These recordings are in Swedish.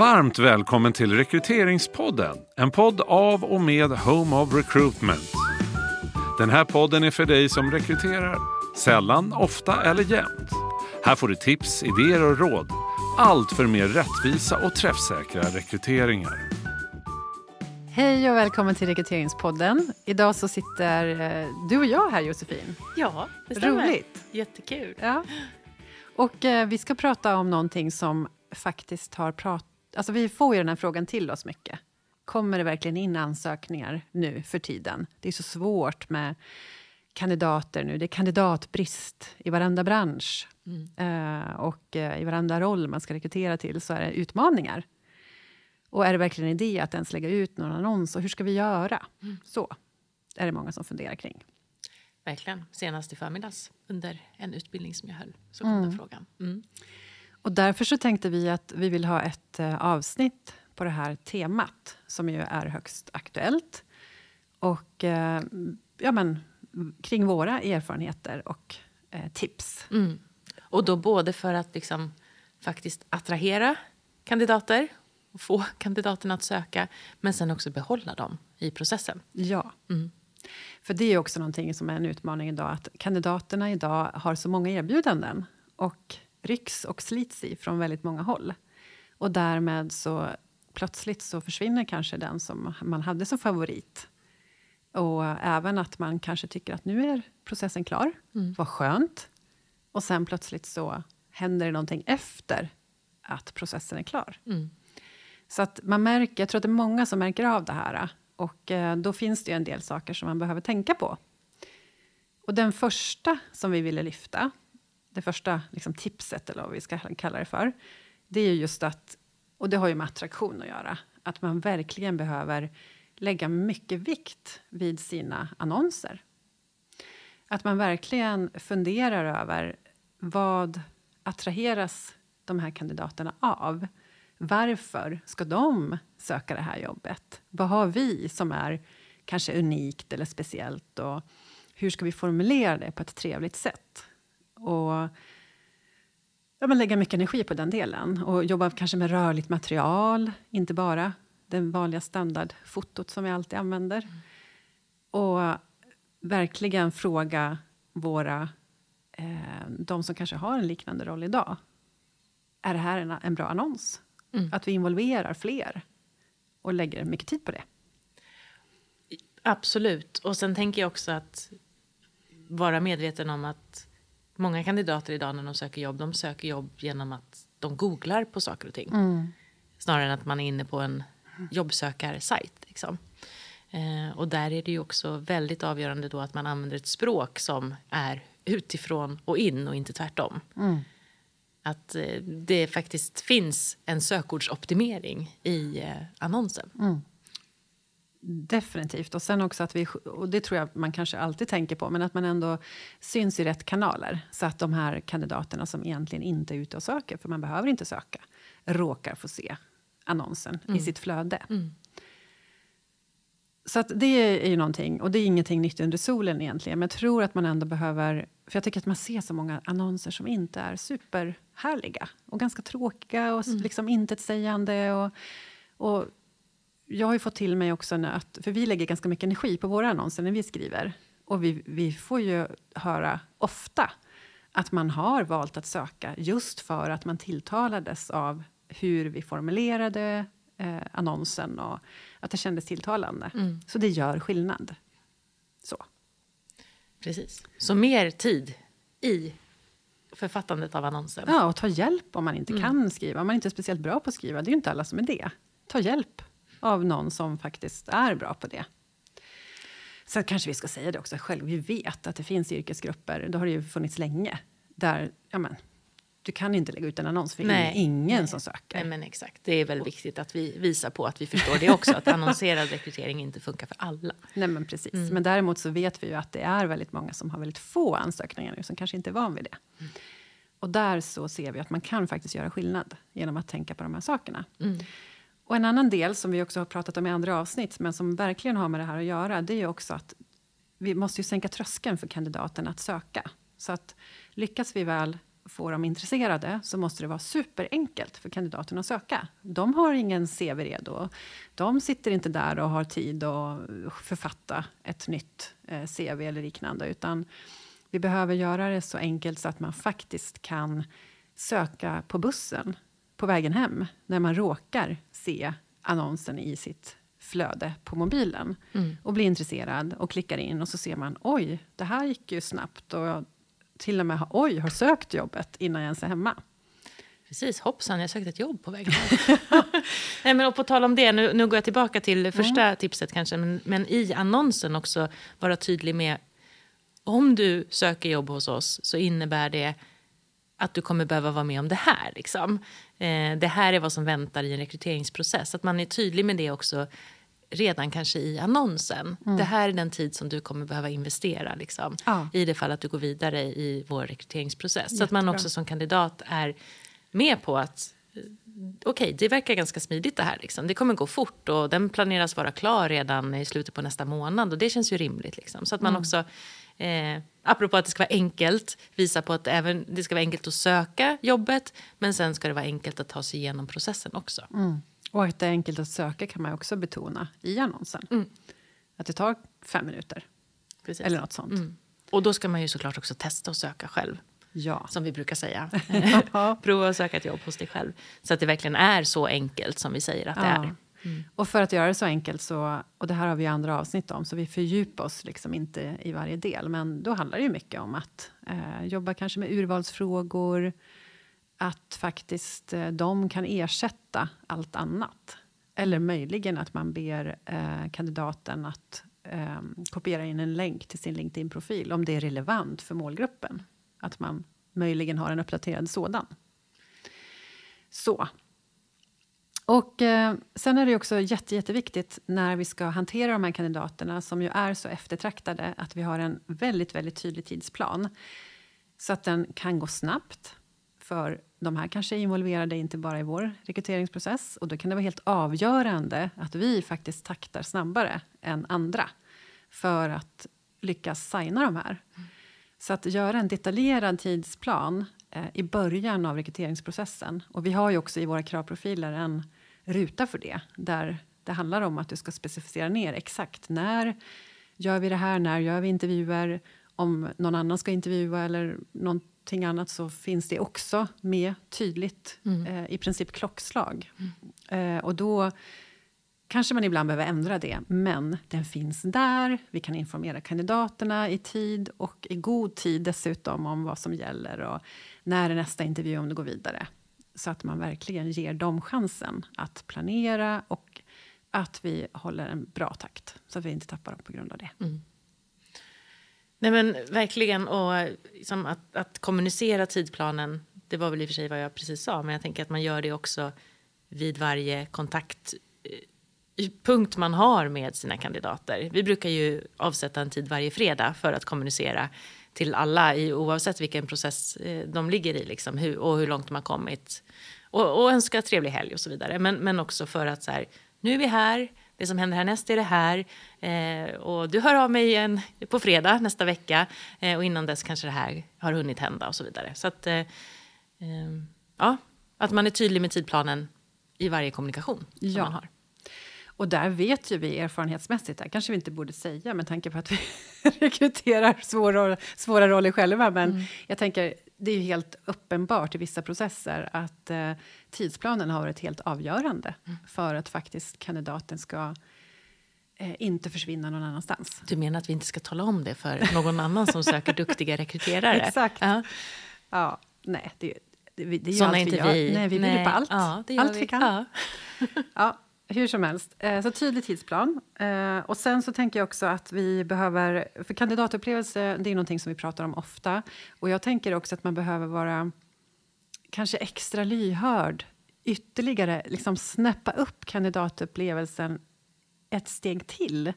Varmt välkommen till Rekryteringspodden. En podd av och med Home of Recruitment. Den här podden är för dig som rekryterar. Sällan, ofta eller jämt. Här får du tips, idéer och råd. Allt för mer rättvisa och träffsäkra rekryteringar. Hej och välkommen till Rekryteringspodden. Idag så sitter eh, du och jag här Josefin. Ja, det stämmer. Roligt. Jättekul. Ja. Och eh, vi ska prata om någonting som faktiskt har pratat... Alltså vi får ju den här frågan till oss mycket. Kommer det verkligen in ansökningar nu för tiden? Det är så svårt med kandidater nu. Det är kandidatbrist i varenda bransch. Eh, och eh, i varenda roll man ska rekrytera till så är det utmaningar. Och är det verkligen en idé att ens lägga ut någon annons? Och hur ska vi göra? Så är det många som funderar kring. Verkligen. Senast i förmiddags under en utbildning som jag höll så kom den frågan. Mm. Och därför så tänkte vi att vi vill ha ett eh, avsnitt på det här temat som ju är högst aktuellt. Och eh, ja, men, kring våra erfarenheter och eh, tips. Mm. Och då både för att liksom faktiskt attrahera kandidater och få kandidaterna att söka men sen också behålla dem i processen. Ja. Mm. För det är också någonting som är en utmaning idag. Att kandidaterna idag har så många erbjudanden och rycks och slits i från väldigt många håll. Och därmed så plötsligt så försvinner kanske den som man hade som favorit. Och även att man kanske tycker att nu är processen klar. Vad skönt. Och sen plötsligt så händer det någonting efter att processen är klar. Mm. Så att man märker, jag tror att det är många som märker av det här. Och eh, då finns det ju en del saker som man behöver tänka på. Och den första som vi ville lyfta, det första liksom, tipset eller vad vi ska kalla det för, det är ju just att, och det har ju med attraktion att göra, att man verkligen behöver lägga mycket vikt vid sina annonser. Att man verkligen funderar över vad attraheras de här kandidaterna av? Varför ska de söka det här jobbet? Vad har vi som är kanske unikt eller speciellt? Och hur ska vi formulera det på ett trevligt sätt? Och ja, men lägga mycket energi på den delen. Och jobba kanske med rörligt material, inte bara det vanliga standardfotot som vi alltid använder. Och verkligen fråga våra, eh, de som kanske har en liknande roll idag. Är det här en, en bra annons? Att vi involverar fler och lägger mycket tid på det. Absolut. Och sen tänker jag också att vara medveten om att många kandidater idag när de söker jobb, de söker jobb genom att de googlar på saker och ting. Snarare än att man är inne på en jobbsökarsajt. Liksom. Eh, och där är det ju också väldigt avgörande då att man använder ett språk som är utifrån och in och inte tvärtom. Att eh, det faktiskt finns en sökordsoptimering i eh, annonsen. Definitivt. Och sen också att vi, och det tror jag man kanske alltid tänker på, men att man ändå syns i rätt kanaler. Så att de här kandidaterna som egentligen inte är ute och söker, för man behöver inte söka, råkar få se annonsen i sitt flöde. Så att det är ju någonting, och det är ingenting nytt under solen egentligen. Men jag tror att man ändå behöver, för jag tycker att man ser så många annonser som inte är superhärliga. Och ganska tråkiga och mm. liksom intetsägande. Och, och jag har ju fått till mig också, att, för vi lägger ganska mycket energi på våra annonser när vi skriver. Och vi, vi får ju höra ofta att man har valt att söka just för att man tilltalades av hur vi formulerade eh, annonsen och att det kändes tilltalande. Så det gör skillnad. Så. Precis. Så mer tid i författandet av annonsen. Ja, och ta hjälp om man inte kan skriva. Om man inte är speciellt bra på att skriva, det är ju inte alla som är det. Ta hjälp av någon som faktiskt är bra på det. Sen kanske vi ska säga det också själv. Vi vet att det finns yrkesgrupper, det har det ju funnits länge, där ja, men, du kan inte lägga ut en annons för Nej. ingen Nej. som söker. Nej, men exakt. Det är väl viktigt att vi visar på att vi förstår det också. Att annonserad rekrytering inte funkar för alla. Nej, men precis. Men däremot så vet vi ju att det är väldigt många som har väldigt få ansökningar nu, som kanske inte är van vid det. Och där så ser vi att man kan faktiskt göra skillnad genom att tänka på de här sakerna. Och en annan del som vi också har pratat om i andra avsnitt, men som verkligen har med det här att göra, det är ju också att vi måste ju sänka tröskeln för kandidaten att söka. Så att lyckas vi väl få dem intresserade så måste det vara superenkelt för kandidaterna att söka. De har ingen CV redo. De sitter inte där och har tid att författa ett nytt eh, CV eller liknande. Utan vi behöver göra det så enkelt så att man faktiskt kan söka på bussen på vägen hem när man råkar se annonsen i sitt flöde på mobilen mm. och blir intresserad och klickar in och så ser man oj, det här gick ju snabbt och till och med oj, har sökt jobbet innan jag ens är hemma. Precis, hoppsan, jag sökte ett jobb på vägen Nej, men och På tal om det, nu, nu går jag tillbaka till det första mm. tipset kanske, men, men i annonsen också vara tydlig med om du söker jobb hos oss så innebär det att du kommer behöva vara med om det här. Liksom. Eh, det här är vad som väntar i en rekryteringsprocess. Att man är tydlig med det också redan kanske i annonsen. Mm. Det här är den tid som du kommer behöva investera liksom, ja. i det fall att du går vidare i vår rekryteringsprocess. Jättebra. Så att man också som kandidat är med på att eh, okej, okay, det verkar ganska smidigt det här. Liksom. Det kommer gå fort och den planeras vara klar redan i slutet på nästa månad och det känns ju rimligt. Liksom. Så att man mm. också Eh, apropå att det ska vara enkelt, visa på att även, det ska vara enkelt att söka jobbet men sen ska det vara enkelt att ta sig igenom processen också. Mm. Och att det är enkelt att söka kan man också betona i annonsen. Mm. Att det tar fem minuter. Precis. Eller något sånt. Mm. Och då ska man ju såklart också testa att söka själv. Ja. Som vi brukar säga. Prova att söka ett jobb hos dig själv. Så att det verkligen är så enkelt som vi säger att det är. Mm. Och för att göra det så enkelt, så, och det här har vi andra avsnitt om, så vi fördjupar oss liksom inte i varje del. Men då handlar det ju mycket om att eh, jobba kanske med urvalsfrågor, att faktiskt eh, de kan ersätta allt annat. Eller möjligen att man ber eh, kandidaten att eh, kopiera in en länk till sin LinkedIn-profil om det är relevant för målgruppen. Att man möjligen har en uppdaterad sådan. Så, och eh, sen är det också jätte, jätteviktigt när vi ska hantera de här kandidaterna som ju är så eftertraktade att vi har en väldigt, väldigt tydlig tidsplan. Så att den kan gå snabbt. För de här kanske är involverade inte bara i vår rekryteringsprocess och då kan det vara helt avgörande att vi faktiskt taktar snabbare än andra för att lyckas signa de här. Mm. Så att göra en detaljerad tidsplan eh, i början av rekryteringsprocessen. Och vi har ju också i våra kravprofiler en ruta för det. Där det handlar om att du ska specificera ner exakt när gör vi det här, när gör vi intervjuer, om någon annan ska intervjua eller någonting annat så finns det också med tydligt, mm. eh, i princip klockslag. Mm. Eh, och då kanske man ibland behöver ändra det, men den finns där. Vi kan informera kandidaterna i tid och i god tid dessutom om vad som gäller och när är nästa intervju om du går vidare så att man verkligen ger dem chansen att planera och att vi håller en bra takt så att vi inte tappar dem på grund av det. Mm. Nej men verkligen, och liksom att, att, kommunicera tidplanen, det var väl i och för sig vad jag precis sa, men jag tänker att man gör det också vid varje kontaktpunkt eh, man har med sina kandidater. Vi brukar ju avsätta en tid varje fredag för att kommunicera till alla i, oavsett vilken process eh, de ligger i liksom, hur, och hur långt de har kommit. Och, och önska trevlig helg och så vidare. Men, men också för att så här, nu är vi här, det som händer härnäst är det här. Eh, och du hör av mig igen på fredag nästa vecka. Eh, och innan dess kanske det här har hunnit hända och så vidare. Så att, eh, eh ja, att man är tydlig med tidplanen i varje kommunikation som ja. man har. Och där vet ju vi erfarenhetsmässigt, det kanske vi inte borde säga med tanke på att vi rekryterar svåra, svåra roller själva, men mm. jag tänker det är ju helt uppenbart i vissa processer att eh, tidsplanen har varit helt avgörande mm. för att faktiskt kandidaten ska eh, inte försvinna någon annanstans. Du menar att vi inte ska tala om det för någon annan som söker duktiga rekryterare? Exakt. Uh Ja, nej, det, det, det är ju allt vi gör. Nej, vi bjuder på allt. Ja, allt vi, vi kan. Ja. ja. Hur som helst, eh, så tydlig tidsplan. Eh, och sen så tänker jag också att vi behöver... För kandidatupplevelse det är någonting som vi pratar om ofta. Och jag tänker också att man behöver vara kanske extra lyhörd. Ytterligare liksom snäppa upp kandidatupplevelsen ett steg till.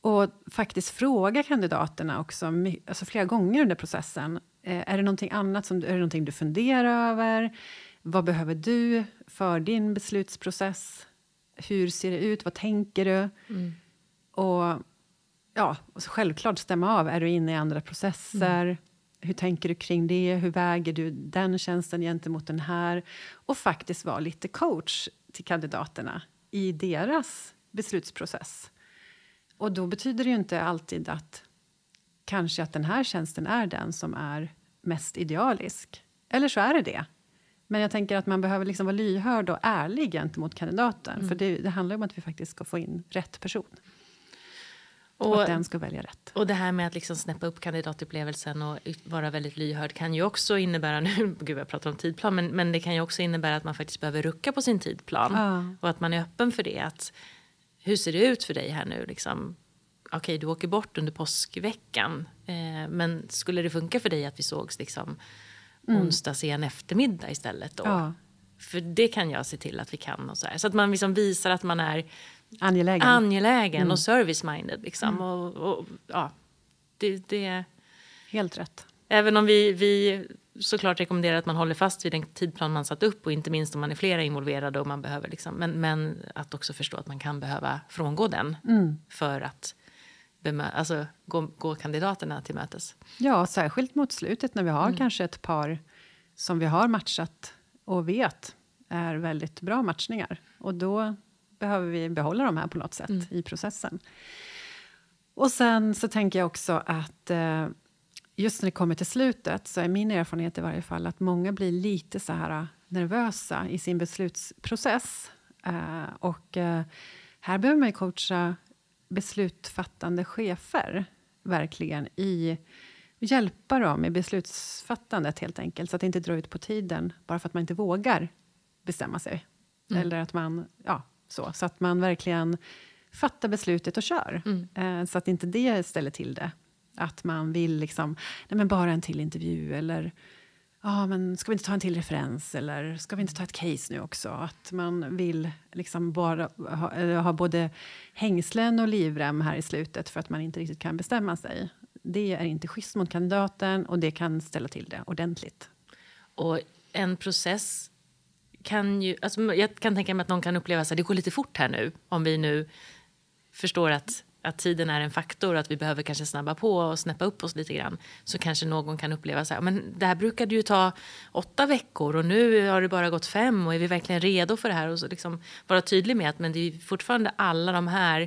Och faktiskt fråga kandidaterna också alltså flera gånger under processen. Eh, är det någonting annat som, är det någonting du funderar över? Vad behöver du för din beslutsprocess? Hur ser det ut? Vad tänker du? Mm. Och ja, och självklart stämma av. Är du inne i andra processer? Mm. Hur tänker du kring det? Hur väger du den tjänsten gentemot den här? Och faktiskt vara lite coach till kandidaterna i deras beslutsprocess. Och då betyder det ju inte alltid att kanske att den här tjänsten är den som är mest idealisk. Eller så är det det. Men jag tänker att man behöver liksom vara lyhörd och ärlig gentemot kandidaten. Mm. För det, det, handlar om att vi faktiskt ska få in rätt person. Och, och att den ska välja rätt. Och det här med att liksom snäppa upp kandidatupplevelsen och vara väldigt lyhörd kan ju också innebära, nu gud jag pratar om tidplan, men, men det kan ju också innebära att man faktiskt behöver rucka på sin tidplan. Ja. Och att man är öppen för det. Att, hur ser det ut för dig här nu? Liksom, Okej, okay, du åker bort under påskveckan. Eh, men skulle det funka för dig att vi sågs liksom mm. onsdag sen eftermiddag istället då? Ja. För det kan jag se till att vi kan. Och så, här. så att man liksom visar att man är angelägen, angelägen mm. och service-minded. Liksom. Mm. Och, och, ja, det, det... Helt rätt. Även om vi, vi såklart rekommenderar att man håller fast vid den tidplan man satt upp och inte minst om man är flera involverade och man behöver liksom, men, men att också förstå att man kan behöva frångå den mm. för att alltså, gå, gå kandidaterna till mötes. Ja, särskilt mot slutet när vi har mm. kanske ett par som vi har matchat och vet är väldigt bra matchningar. Och då behöver vi behålla de här på något sätt mm. i processen. Och sen så tänker jag också att eh, just när det kommer till slutet så är min erfarenhet i varje fall att många blir lite så här nervösa i sin beslutsprocess. Eh, och eh, här behöver man ju coacha beslutfattande chefer verkligen i hjälpa dem i beslutsfattandet helt enkelt så att det inte drar ut på tiden bara för att man inte vågar bestämma sig. Mm. Eller att man, ja, så, så att man verkligen fattar beslutet och kör. Mm. Eh, så att inte det ställer till det. Att man vill liksom, nej men bara en till intervju eller ja, men ska vi inte ta en till referens eller ska vi inte ta ett case nu också? Att man vill liksom bara ha, eh, ha både hängslen och livrem här i slutet för att man inte riktigt kan bestämma sig. Det är inte schysst mot kandidaten och det kan ställa till det ordentligt. Och en process kan ju... Alltså jag kan tänka mig att någon kan uppleva att det går lite fort här nu. Om vi nu förstår att att tiden är en faktor och att vi behöver kanske snabba på och snäppa upp oss lite grann så kanske någon kan uppleva så här, men det här brukade ju ta åtta veckor och nu har det bara gått fem och är vi verkligen redo för det här? Och så liksom vara tydlig med att men det är fortfarande alla de här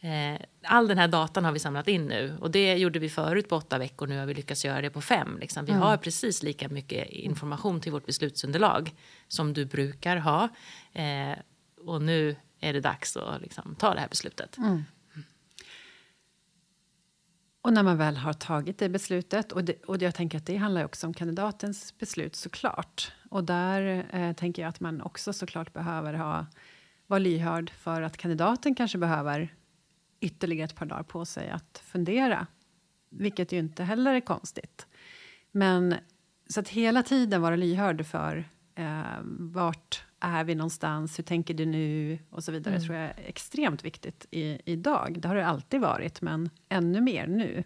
eh, all den här datan har vi samlat in nu och det gjorde vi förut på åtta veckor. Nu har vi lyckats göra det på fem. Liksom. Vi mm. har precis lika mycket information till vårt beslutsunderlag som du brukar ha. Eh, och nu är det dags att liksom, ta det här beslutet. Mm. Och när man väl har tagit det beslutet, och, det, och jag tänker att det handlar också om kandidatens beslut såklart. Och där eh, tänker jag att man också såklart behöver ha, vara lyhörd för att kandidaten kanske behöver ytterligare ett par dagar på sig att fundera. Vilket ju inte heller är konstigt. Men så att hela tiden vara lyhörd för eh, vart är vi någonstans, hur tänker du nu och så vidare, mm. tror jag är extremt viktigt i, idag. Det har det alltid varit, men ännu mer nu.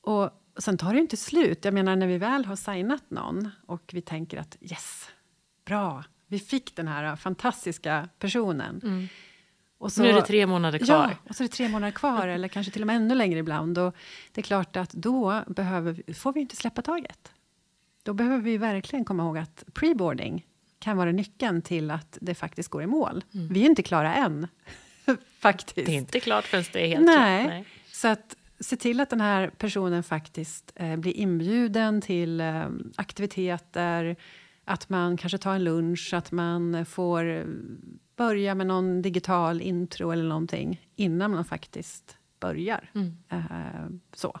Och sen tar det inte slut. Jag menar, när vi väl har signat någon och vi tänker att yes, bra, vi fick den här fantastiska personen. Mm. Och så, nu är det tre månader kvar. Ja, och så är det tre månader kvar, eller kanske till och med ännu längre ibland. Och det är klart att då behöver, får vi inte släppa taget. Då behöver vi verkligen komma ihåg att preboarding kan vara nyckeln till att det faktiskt går i mål. Mm. Vi är inte klara än, faktiskt. Det är inte klart förrän det är helt Nej. klart. Nej. Så att se till att den här personen faktiskt eh, blir inbjuden till eh, aktiviteter, att man kanske tar en lunch, att man får börja med någon digital intro eller någonting innan man faktiskt börjar. Mm. Eh, så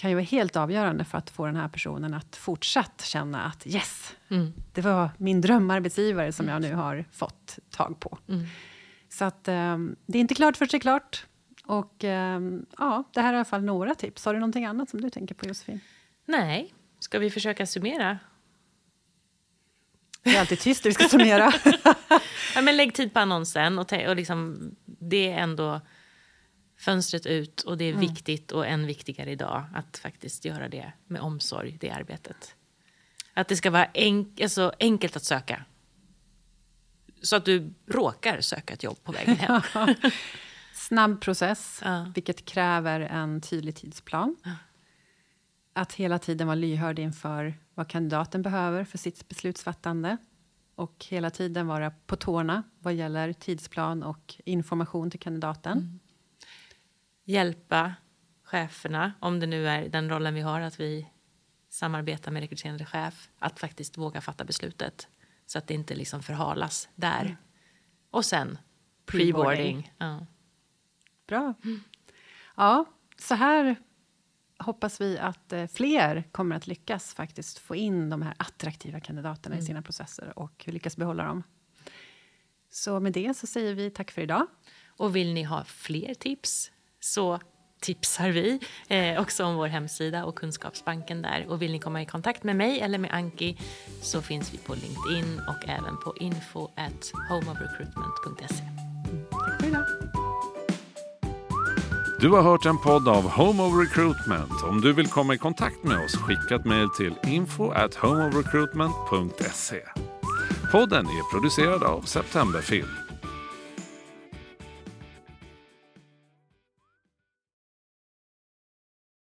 kan ju vara helt avgörande för att få den här personen att fortsatt känna att yes, mm. det var min drömarbetsgivare som jag nu har fått tag på. Mm. Så att um, det är inte klart först det är klart. Och um, ja, det här är i alla fall några tips. Har du någonting annat som du tänker på Josefin? Nej, ska vi försöka summera? Det är alltid tyst när vi ska summera. ja, men lägg tid på annonsen och, och liksom, det är ändå fönstret ut och det är mm. viktigt och än viktigare idag att faktiskt göra det med omsorg, det arbetet. Att det ska vara enk alltså, enkelt att söka. Så att du råkar söka ett jobb på vägen hem. Snabb process, ja. vilket kräver en tydlig tidsplan. Ja. att hela tiden vara lyhörd inför vad kandidaten behöver för sitt beslutsfattande och hela tiden vara på tårna vad gäller tidsplan och information till kandidaten. Mm. Hjälpa cheferna, om det nu är den rollen vi har, att vi samarbetar med rekryterande chef, att faktiskt våga fatta beslutet så att det inte liksom förhalas där. Mm. Och sen preboarding. Ja. Bra. Ja, så här hoppas vi att eh, fler kommer att lyckas faktiskt få in de här attraktiva kandidaterna mm. i sina processer och lyckas behålla dem. Så med det så säger vi tack för idag. Och vill ni ha fler tips så tipsar vi eh, också om vår hemsida och Kunskapsbanken där. Och vill ni komma i kontakt med mig eller med Anki så finns vi på LinkedIn och även på info at homeofrecruitment.se. Mm. Tack för idag. Du har hört en podd av Home of Recruitment. Om du vill komma i kontakt med oss, skicka ett mejl till info at homeofrecruitment.se. Podden är producerad av Septemberfilm.